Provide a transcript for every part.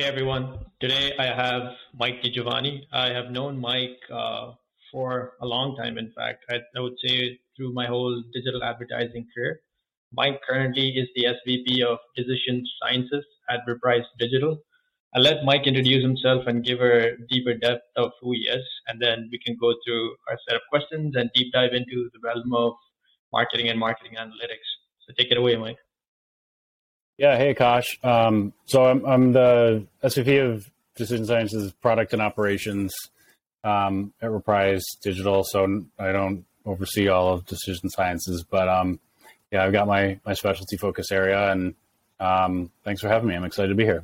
Hey everyone. Today I have Mike DiGiovanni. I have known Mike uh, for a long time, in fact. I, I, would say through my whole digital advertising career. Mike currently is the SVP of Decision Sciences at Reprise Digital. I'll let Mike introduce himself and give a deeper depth of who he is, and then we can go through our set of questions and deep dive into the realm of marketing and marketing analytics. So take it away, Mike. Yeah, hey Akaash. Um, so I'm, I'm the SVP of Decision Sciences Product and Operations um, at Reprise Digital. So I don't oversee all of Decision Sciences, but um, yeah, I've got my my specialty focus area, and um, thanks for having me. I'm excited to be here.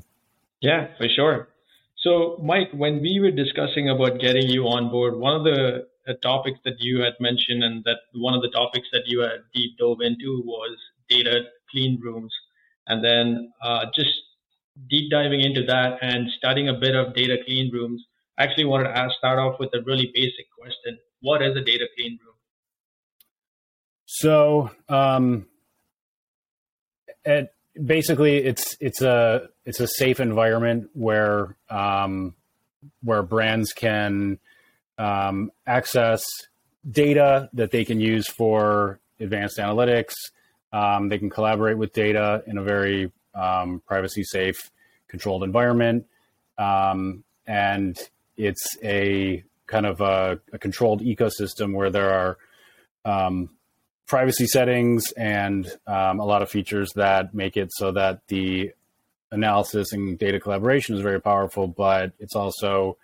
Yeah, for sure. So, Mike, when we were discussing about getting you on board, one of the uh, topics that you had mentioned, and that one of the topics that you had deep dove into was data clean rooms and then uh, just deep diving into that and studying a bit of data clean rooms. I actually wanted to ask, start off with a really basic question: What is a data clean room? So, um, it, basically, it's it's a it's a safe environment where um, where brands can um, access data that they can use for advanced analytics, um, they can collaborate with data in a very um, privacy safe, controlled environment. Um, and it's a kind of a, a, controlled ecosystem where there are um, privacy settings and um, a lot of features that make it so that the analysis and data collaboration is very powerful, but it's also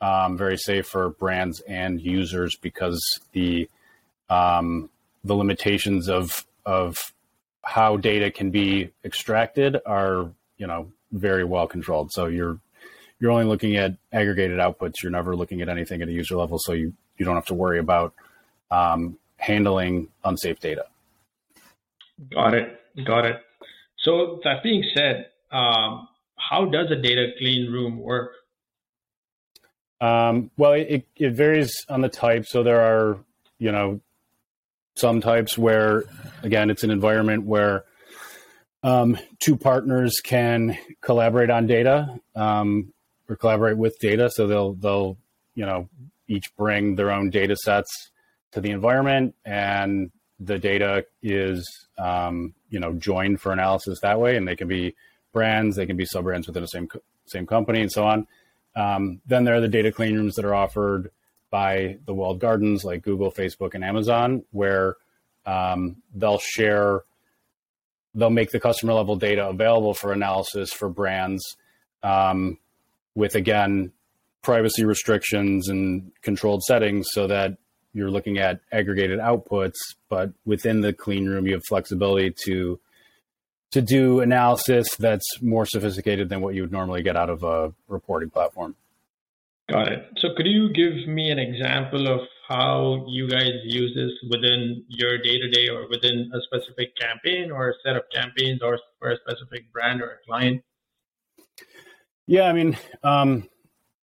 um, very safe for brands and users because the the limitations of of how data can be extracted are you know very well controlled. So you're you're only looking at aggregated outputs. You're never looking at anything at a user level. So you you don't have to worry about um, handling unsafe data. Got it. Got it. So that being said, um, how does a data clean room work? Um, well, it, it varies on the type. So there are, you know, some types where, again, it's an environment where um, two partners can collaborate on data um, or collaborate with data. So they'll they'll you know each bring their own data sets to the environment, and the data is um, you know joined for analysis that way. And they can be brands, they can be sub brands within the same same company, and so on. Um, then there are the data clean rooms that are offered by the walled gardens like Google, Facebook, and Amazon, where um, they'll share, they'll make the customer level data available for analysis for brands um, with, again, privacy restrictions and controlled settings so that you're looking at aggregated outputs, but within the clean room, you have flexibility to to do analysis that's more sophisticated than what you would normally get out of a reporting platform. Got it. So could you give me an example of how you guys use this within your day to day or within a specific campaign or a set of campaigns or for a specific brand or a client? Yeah, I mean, um,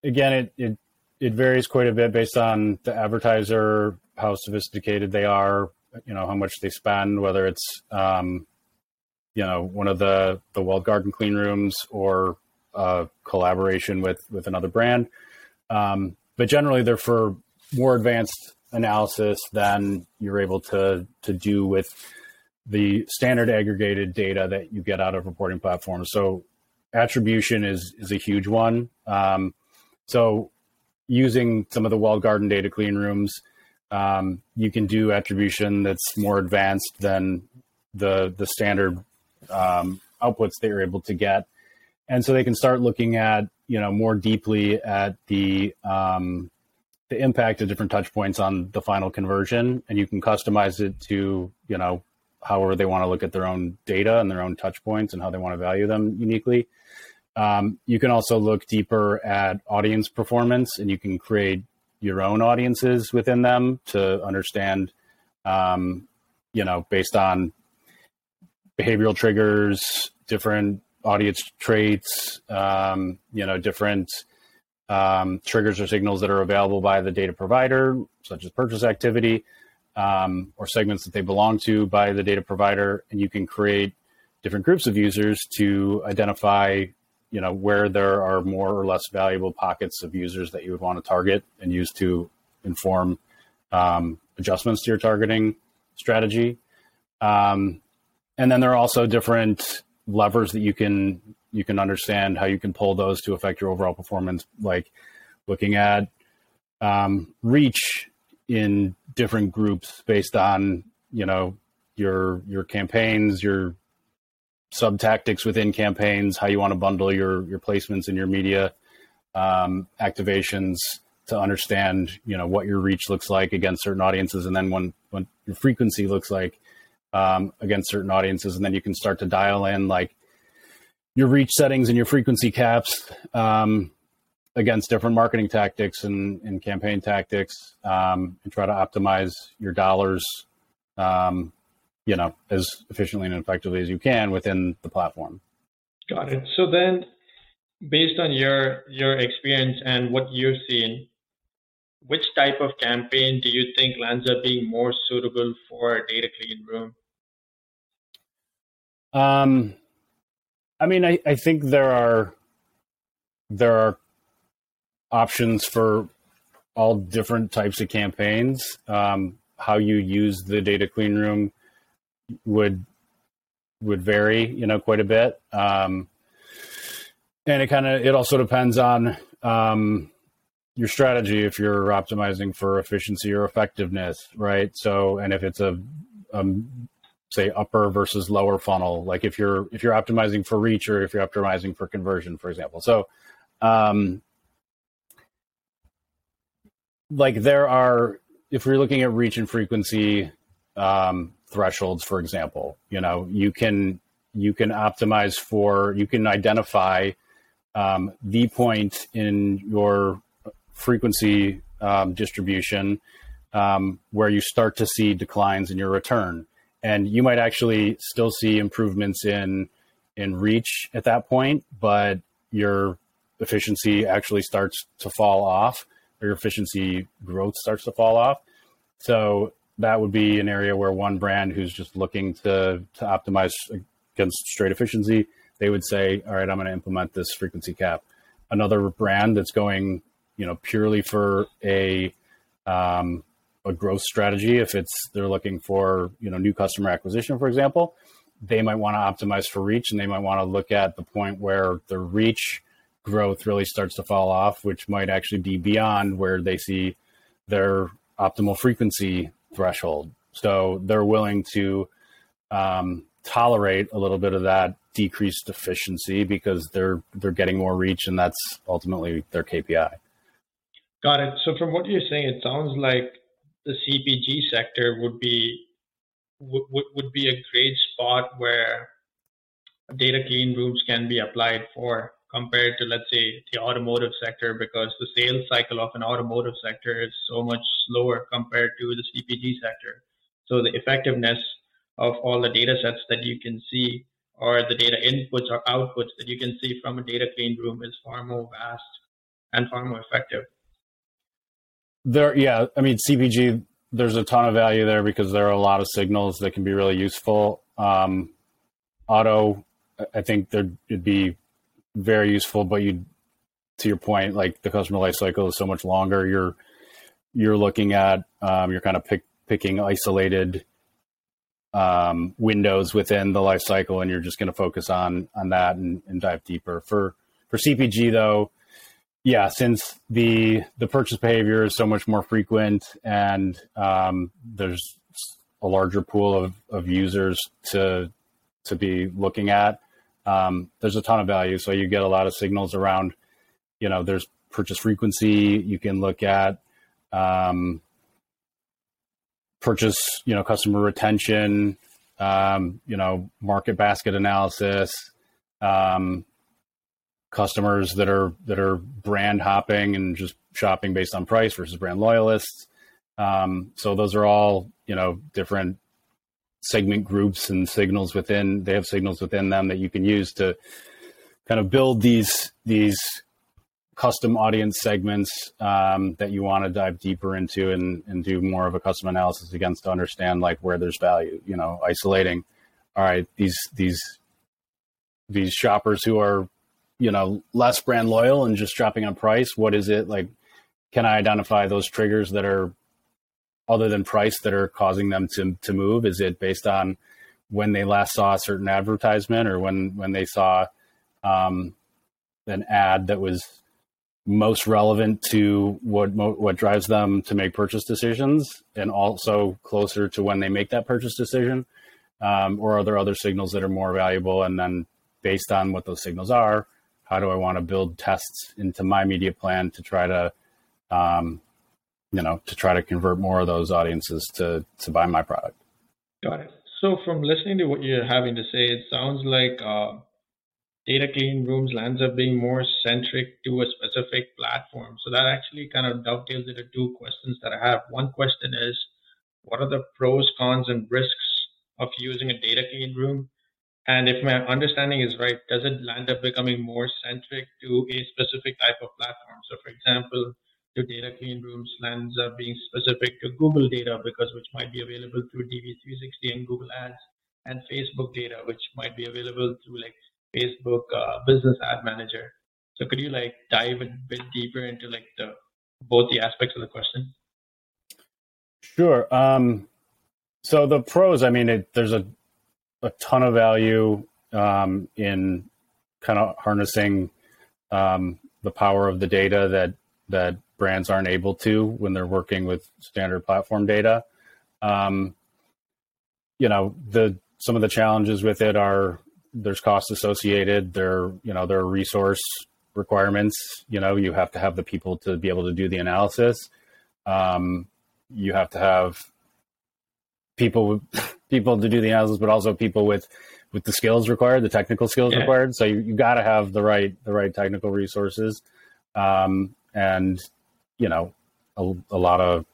again, it, it it varies quite a bit based on the advertiser, how sophisticated they are, you know, how much they spend, whether it's um, you know one of the the walled garden clean rooms or a collaboration with with another brand. Um, but generally, they're for more advanced analysis than you're able to to do with the standard aggregated data that you get out of reporting platforms. So attribution is is a huge one. Um, so using some of the walled garden data clean rooms, um, you can do attribution that's more advanced than the the standard um, outputs that you're able to get, and so they can start looking at you know more deeply at the um, the impact of different touch points on the final conversion, and you can customize it to you know however they want to look at their own data and their own touch points and how they want to value them uniquely. Um, you can also look deeper at audience performance, and you can create your own audiences within them to understand, um, you know, based on behavioral triggers, different audience traits, um, you know, different um, triggers or signals that are available by the data provider, such as purchase activity, um, or segments that they belong to by the data provider. And you can create different groups of users to identify you know where there are more or less valuable pockets of users that you would want to target and use to inform um, adjustments to your targeting strategy. Um, and then there are also different levers that you can you can understand how you can pull those to affect your overall performance, like looking at um, reach in different groups based on you know your your campaigns, your sub tactics within campaigns, how you want to bundle your your placements and your media um, activations to understand you know what your reach looks like against certain audiences, and then when when your frequency looks like um, against certain audiences, and then you can start to dial in like your reach settings and your frequency caps um, against different marketing tactics and, and campaign tactics, um, and try to optimize your dollars um, you know, as efficiently and effectively as you can within the platform. Got it. So then, based on your your experience and what you've seen, which type of campaign do you think lands up being more suitable for a data clean room? Um, I mean, I, I think there are there are options for all different types of campaigns. Um, how you use the data clean room would would vary, you know, quite a bit. Um, and it kind of it also depends on um, your strategy if you're optimizing for efficiency or effectiveness, right? So, and if it's a um, say upper versus lower funnel, like if you're if you're optimizing for reach or if you're optimizing for conversion, for example. So, um, like there are if we're looking at reach and frequency, um, thresholds, for example. You know, you can you can optimize for you can identify um, the point in your frequency um, distribution um, where you start to see declines in your return, and you might actually still see improvements in in reach at that point, but your efficiency actually starts to fall off, or your efficiency growth starts to fall off. So that would be an area where one brand who's just looking to to optimize against straight efficiency, they would say, "All right, I'm going to implement this frequency cap." Another brand that's going, you know, purely for a um, a growth strategy, if it's they're looking for you know new customer acquisition, for example, they might want to optimize for reach, and they might want to look at the point where the reach growth really starts to fall off, which might actually be beyond where they see their optimal frequency threshold. So they're willing to um, tolerate a little bit of that decreased efficiency because they're they're getting more reach, and that's ultimately their KPI. Got it. So from what you're saying, it sounds like the CPG sector would be would, would be a great spot where data clean rooms can be applied for compared to let's say the automotive sector because the sales cycle of an automotive sector is so much slower compared to the CPG sector. So the effectiveness of all the data sets that you can see or the data inputs or outputs that you can see from a data clean room is far more vast and far more effective. There, yeah, I mean CPG. There's a ton of value there because there are a lot of signals that can be really useful. Um, auto, I think there'd be very useful, but you, to your point, like the customer life cycle is so much longer. You're you're looking at um, you're kind of pick, picking isolated um, windows within the life cycle, and you're just going to focus on on that and, and dive deeper. For for CPG though, yeah, since the the purchase behavior is so much more frequent, and um, there's a larger pool of, of users to to be looking at um, there's a ton of value. So you get a lot of signals around, you know, there's purchase frequency. You can look at um, purchase, you know, customer retention, um, you know, market basket analysis, um, customers that are that are brand hopping and just shopping based on price versus brand loyalists. Um, so those are all you know different segment groups and signals within they have signals within them that you can use to kind of build these these custom audience segments um, that you want to dive deeper into and, and do more of a custom analysis against to understand like where there's value you know isolating all right these these these shoppers who are you know less brand loyal and just dropping on price? What is it like? Can I identify those triggers that are other than price that are causing them to to move? Is it based on when they last saw a certain advertisement or when when they saw um, an ad that was most relevant to what what drives them to make purchase decisions, and also closer to when they make that purchase decision, um, or are there other signals that are more valuable? And then based on what those signals are, how do I want to build tests into my media plan to try to, um, you know, to try to convert more of those audiences to to buy my product? Got it. So from listening to what you're having to say, it sounds like uh, data clean rooms lands up being more centric to a specific platform. So that actually kind of dovetails into two questions that I have. One question is, what are the pros, cons, and risks of using a data clean room? And if my understanding is right, does it land up becoming more centric to a specific type of platform? So, for example, do data clean rooms lands up being specific to Google data because which might be available through DV360 and Google Ads, and Facebook data which might be available through like Facebook uh, Business Ad Manager. So could you like dive a bit deeper into like the both the aspects of the question? Sure. Um, so the pros, I mean, it, there's a a ton of value um, in kind of harnessing um, the power of the data that that brands aren't able to when they're working with standard platform data. Um, you know, the some of the challenges with it are there's costs associated. There, you know, there are resource requirements. You know, you have to have the people to be able to do the analysis. Um, you have to have people people to do the analysis, but also people with with the skills required, the technical skills yeah. required. So you, you got to have the right the right technical resources, um, and you know, a, a lot of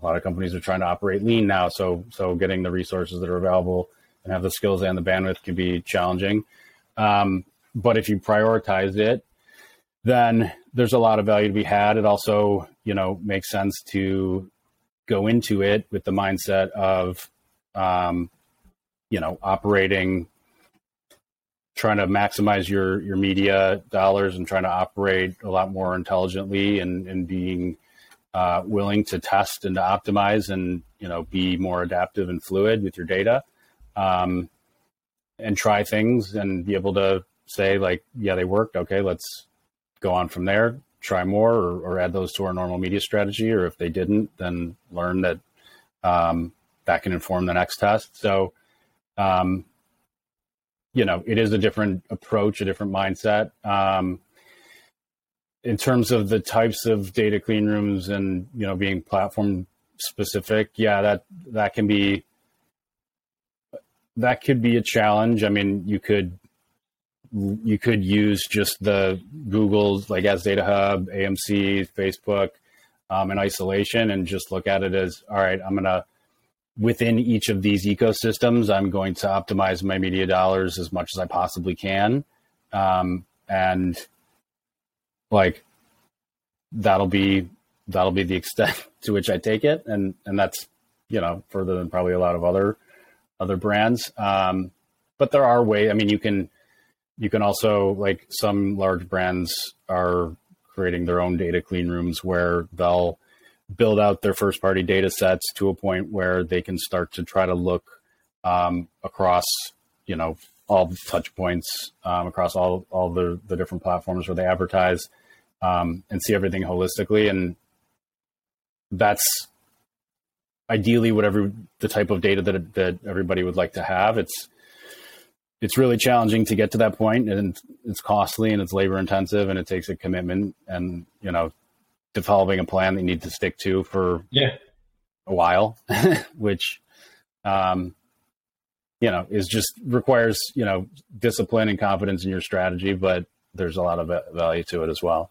a lot of companies are trying to operate lean now. So so getting the resources that are available and have the skills and the bandwidth can be challenging. Um, but if you prioritize it, then there's a lot of value to be had. It also, you know, makes sense to go into it with the mindset of, um, you know, operating, trying to maximize your your media dollars and trying to operate a lot more intelligently and and being uh, willing to test and to optimize and you know be more adaptive and fluid with your data um, and try things and be able to say like, yeah, they worked. Okay, let's go on from there. Try more or, or add those to our normal media strategy. Or if they didn't, then learn that um, that can inform the next test. So, um, you know, it is a different approach, a different mindset. Um, in terms of the types of data clean rooms and you know being platform specific, yeah, that that can be that could be a challenge. I mean, you could you could use just the Google's like Ads Data Hub, AMC, Facebook, um, in isolation, and just look at it as all right. I'm gonna within each of these ecosystems, I'm going to optimize my media dollars as much as I possibly can, um, and like that'll be that'll be the extent to which I take it, and and that's you know further than probably a lot of other other brands. Um, but there are ways. I mean, you can you can also like some large brands are creating their own data clean rooms where they'll build out their first party data sets to a point where they can start to try to look um, across you know all the touch points um, across all all the the different platforms where they advertise um, and see everything holistically and that's ideally whatever the type of data that that everybody would like to have. It's it's really challenging to get to that point, and it's costly and it's labor intensive, and it takes a commitment and you know developing a plan that you need to stick to for yeah a while, which um, you know is just requires you know discipline and confidence in your strategy, but there's a lot of value to it as well.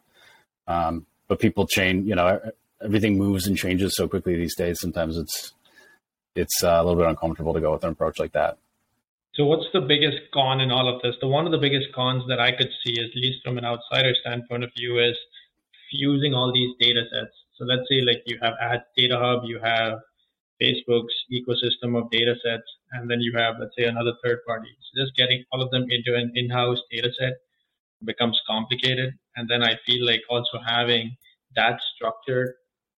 Um, but people change, you know, everything moves and changes so quickly these days. Sometimes it's it's uh, a little bit uncomfortable to go with an approach like that. So, what's the biggest con in all of this? The one of the biggest cons that I could see, at least from an outsider standpoint of view, is fusing all these data sets. So, let's say like you have Ads Data Hub, you have Facebook's ecosystem of data sets, and then you have, let's say, another third party. So, just getting all of them into an in-house data set becomes complicated. And then I feel like also having that structure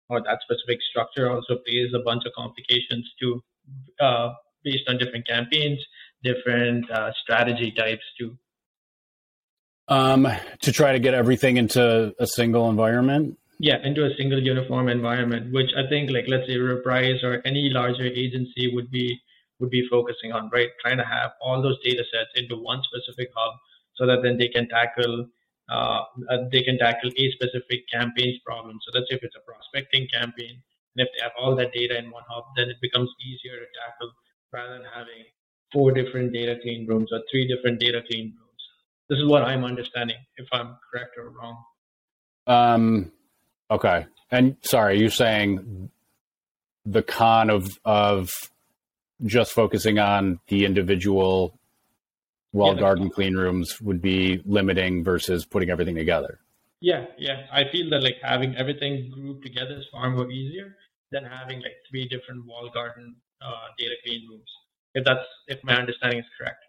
or that specific structure also plays a bunch of complications too, uh, based on different campaigns, different uh, strategy types too. Um, to try to get everything into a single environment. Yeah, into a single uniform environment, which I think, like let's say Reprise or any larger agency would be would be focusing on, right? Trying to have all those data sets into one specific hub, so that then they can tackle uh, uh, they can tackle a specific campaign's problem. So let's say if it's a prospecting campaign, and if they have all that data in one hub, then it becomes easier to tackle rather than having four different data clean rooms or three different data clean rooms. This is what I'm understanding, if I'm correct or wrong. Um, okay. And sorry, you're saying the con of of just focusing on the individual walled yeah, garden clean rooms would be limiting versus putting everything together. Yeah, yeah. I feel that like having everything grouped together is far more easier than having like three different wall garden uh, data clean rooms. If that's if my understanding is correct.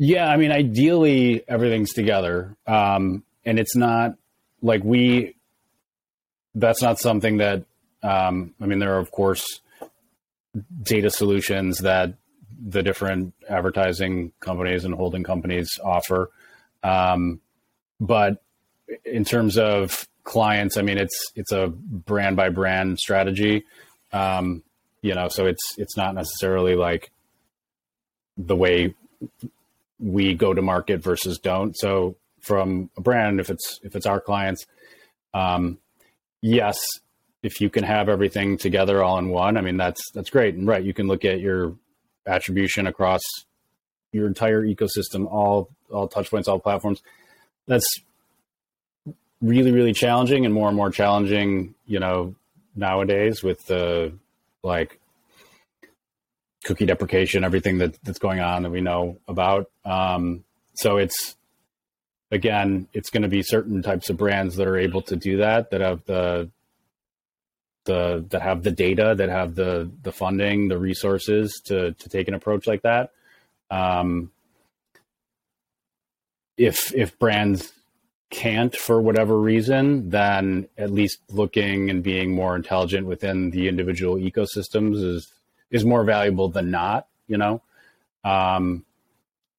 Yeah, I mean, ideally everything's together, um, and it's not like we. That's not something that. Um, I mean, there are of course data solutions that the different advertising companies and holding companies offer, um, but in terms of clients, I mean, it's it's a brand by brand strategy. Um, you know, so it's it's not necessarily like the way we go to market versus don't. So from a brand, if it's if it's our clients, um, yes, if you can have everything together all in one, I mean that's that's great. And right, you can look at your attribution across your entire ecosystem, all all touch points, all platforms. That's really really challenging and more and more challenging. You know, nowadays with the like cookie deprecation, everything that, that's going on that we know about. Um, so it's again, it's going to be certain types of brands that are able to do that, that have the the that have the data, that have the the funding, the resources to to take an approach like that. Um, if if brands can't for whatever reason, then at least looking and being more intelligent within the individual ecosystems is is more valuable than not, you know. Um,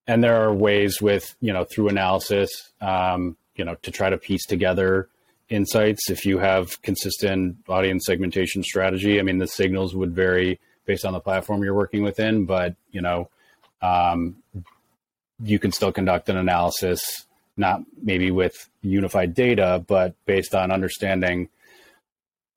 and there are ways with you know through analysis, um, you know, to try to piece together insights. If you have consistent audience segmentation strategy, I mean, the signals would vary based on the platform you're working within, but you know, um, you can still conduct an analysis, not maybe with unified data, but based on understanding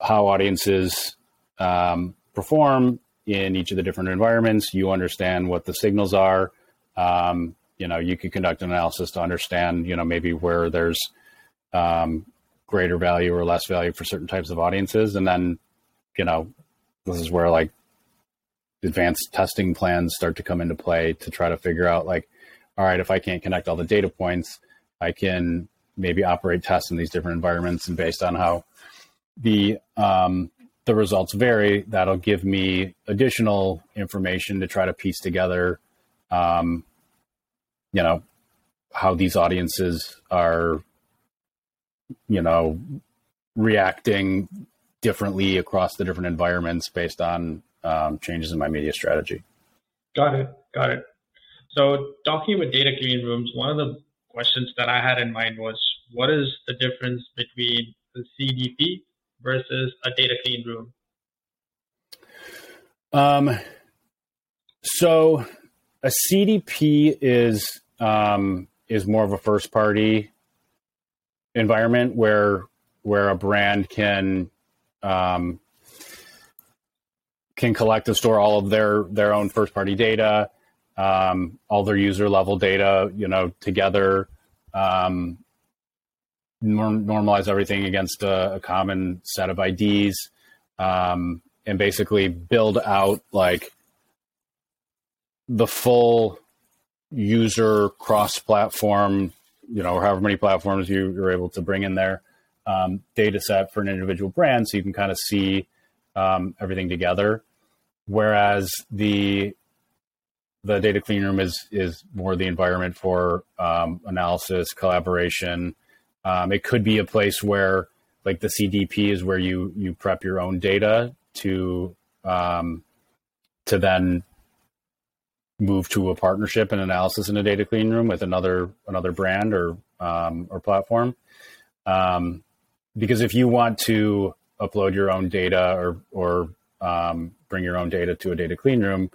how audiences um, perform in each of the different environments. You understand what the signals are. Um, you know, you could conduct an analysis to understand, you know, maybe where there's um, greater value or less value for certain types of audiences. And then, you know, this is where like advanced testing plans start to come into play to try to figure out like, all right, if I can't connect all the data points, I can maybe operate tests in these different environments and based on how the um, the results vary, that'll give me additional information to try to piece together, um, you know, how these audiences are, you know, reacting differently across the different environments based on um, changes in my media strategy. Got it. Got it. So, talking about data clean rooms, one of the questions that I had in mind was what is the difference between the CDP versus a data clean room? Um, so a CDP is um, is more of a first party environment where where a brand can um, can collect and store all of their their own first party data, um, all their user level data, you know, together. Um, normalize everything against a, a, common set of IDs, um, and basically build out like the full user cross-platform, you know, however many platforms you, you're able to bring in there, um, data set for an individual brand, so you can kind of see um, everything together. Whereas the the data clean room is is more the environment for um, analysis, collaboration. Um, it could be a place where, like the CDP, is where you you prep your own data to um, to then move to a partnership and analysis in a data clean room with another another brand or um, or platform. Um, because if you want to upload your own data or or um, bring your own data to a data clean room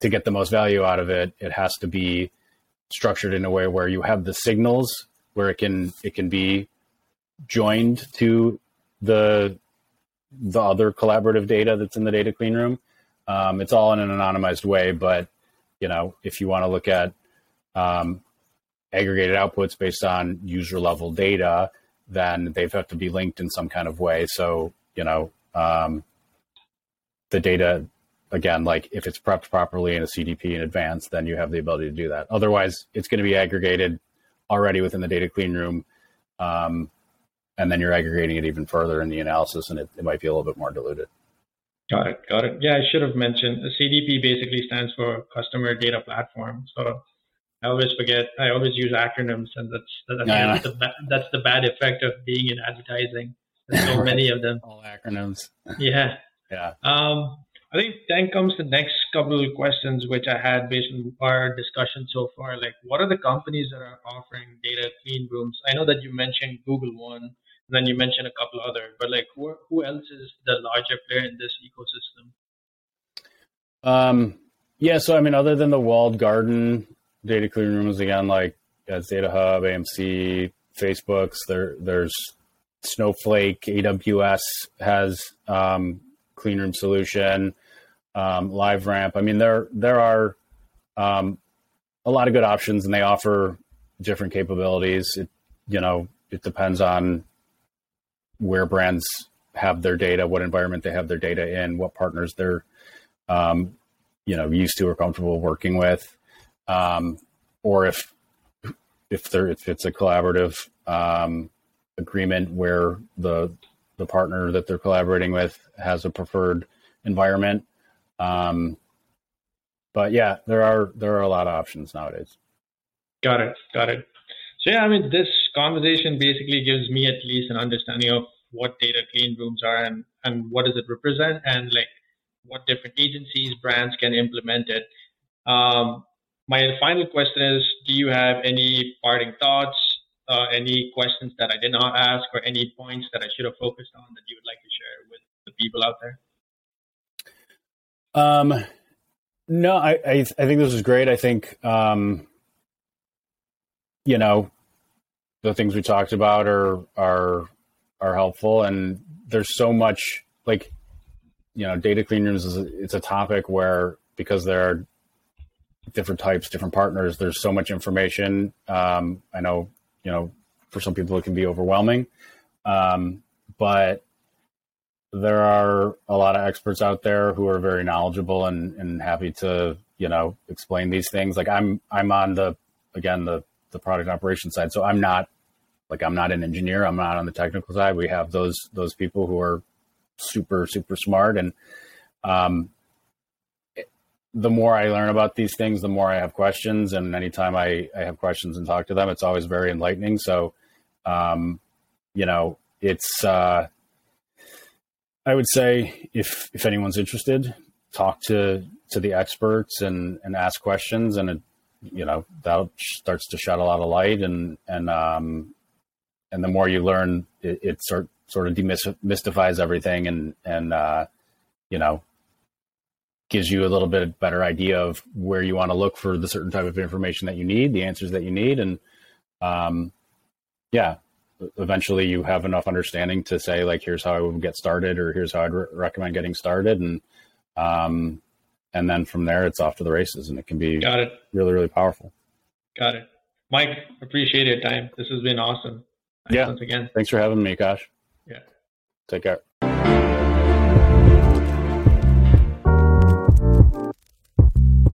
to get the most value out of it, it has to be structured in a way where you have the signals where it can it can be joined to the the other collaborative data that's in the data clean room. Um, it's all in an anonymized way, but you know, if you want to look at um, aggregated outputs based on user level data, then they have to be linked in some kind of way. So, you know, um, the data, again, like if it's prepped properly in a CDP in advance, then you have the ability to do that. Otherwise, it's going to be aggregated already within the data clean room. Um, and then you're aggregating it even further in the analysis, and it, it might be a little bit more diluted. Got it. Got it. Yeah, I should have mentioned the CDP basically stands for Customer Data Platform. So I always forget. I always use acronyms, and that's that's, yeah, the, that's the bad effect of being in advertising. There's so many of them. All acronyms. Yeah. Yeah. Um, I think then comes the next couple of questions which I had based on our discussion so far. Like, what are the companies that are offering data clean rooms? I know that you mentioned Google one and then you mentioned a couple other, but like who who else is the larger player in this ecosystem? Um, yeah, so I mean, other than the walled garden data clean rooms, again, like Ads Data Hub, AMC, Facebook's, there there's Snowflake, AWS has um, clean room solution, um, LiveRamp. I mean, there there are um, a lot of good options, and they offer different capabilities. It you know it depends on where brands have their data, what environment they have their data in, what partners they're um, you know used to or comfortable working with, um, or if if there if it's a collaborative um, agreement where the the partner that they're collaborating with has a preferred environment. Um, but yeah, there are there are a lot of options nowadays. Got it. Got it. So yeah, I mean, this conversation basically gives me at least an understanding of what data clean rooms are and, and what does it represent and like what different agencies, brands can implement it. Um, my final question is, do you have any parting thoughts, uh, any questions that I did not ask or any points that I should have focused on that you would like to share with the people out there? Um, no, I, I, I think this is great. I think, um, you know, the things we talked about are are are helpful, and there's so much like you know data clean rooms is it's a topic where because there are different types, different partners. There's so much information. Um, I know you know for some people it can be overwhelming, um, but there are a lot of experts out there who are very knowledgeable and, and happy to you know explain these things. Like I'm I'm on the again the the product operation side, so I'm not like I'm not an engineer. I'm not on the technical side. We have those those people who are super super smart, and um, the more I learn about these things, the more I have questions. And anytime I I have questions and talk to them, it's always very enlightening. So, um, you know, it's uh, I would say if if anyone's interested, talk to to the experts and and ask questions and it, you know that starts to shed a lot of light and and um, and the more you learn, it, it sort sort of demystifies everything, and and uh, you know gives you a little bit better idea of where you want to look for the certain type of information that you need, the answers that you need, and um, yeah, eventually you have enough understanding to say like, here's how I would get started, or here's how I'd re- recommend getting started, and um, and then from there it's off to the races, and it can be got it really really powerful. Got it, Mike. Appreciate your time. This has been awesome. Thanks yeah. Once again. Thanks for having me, Akaash. Yeah. Take care.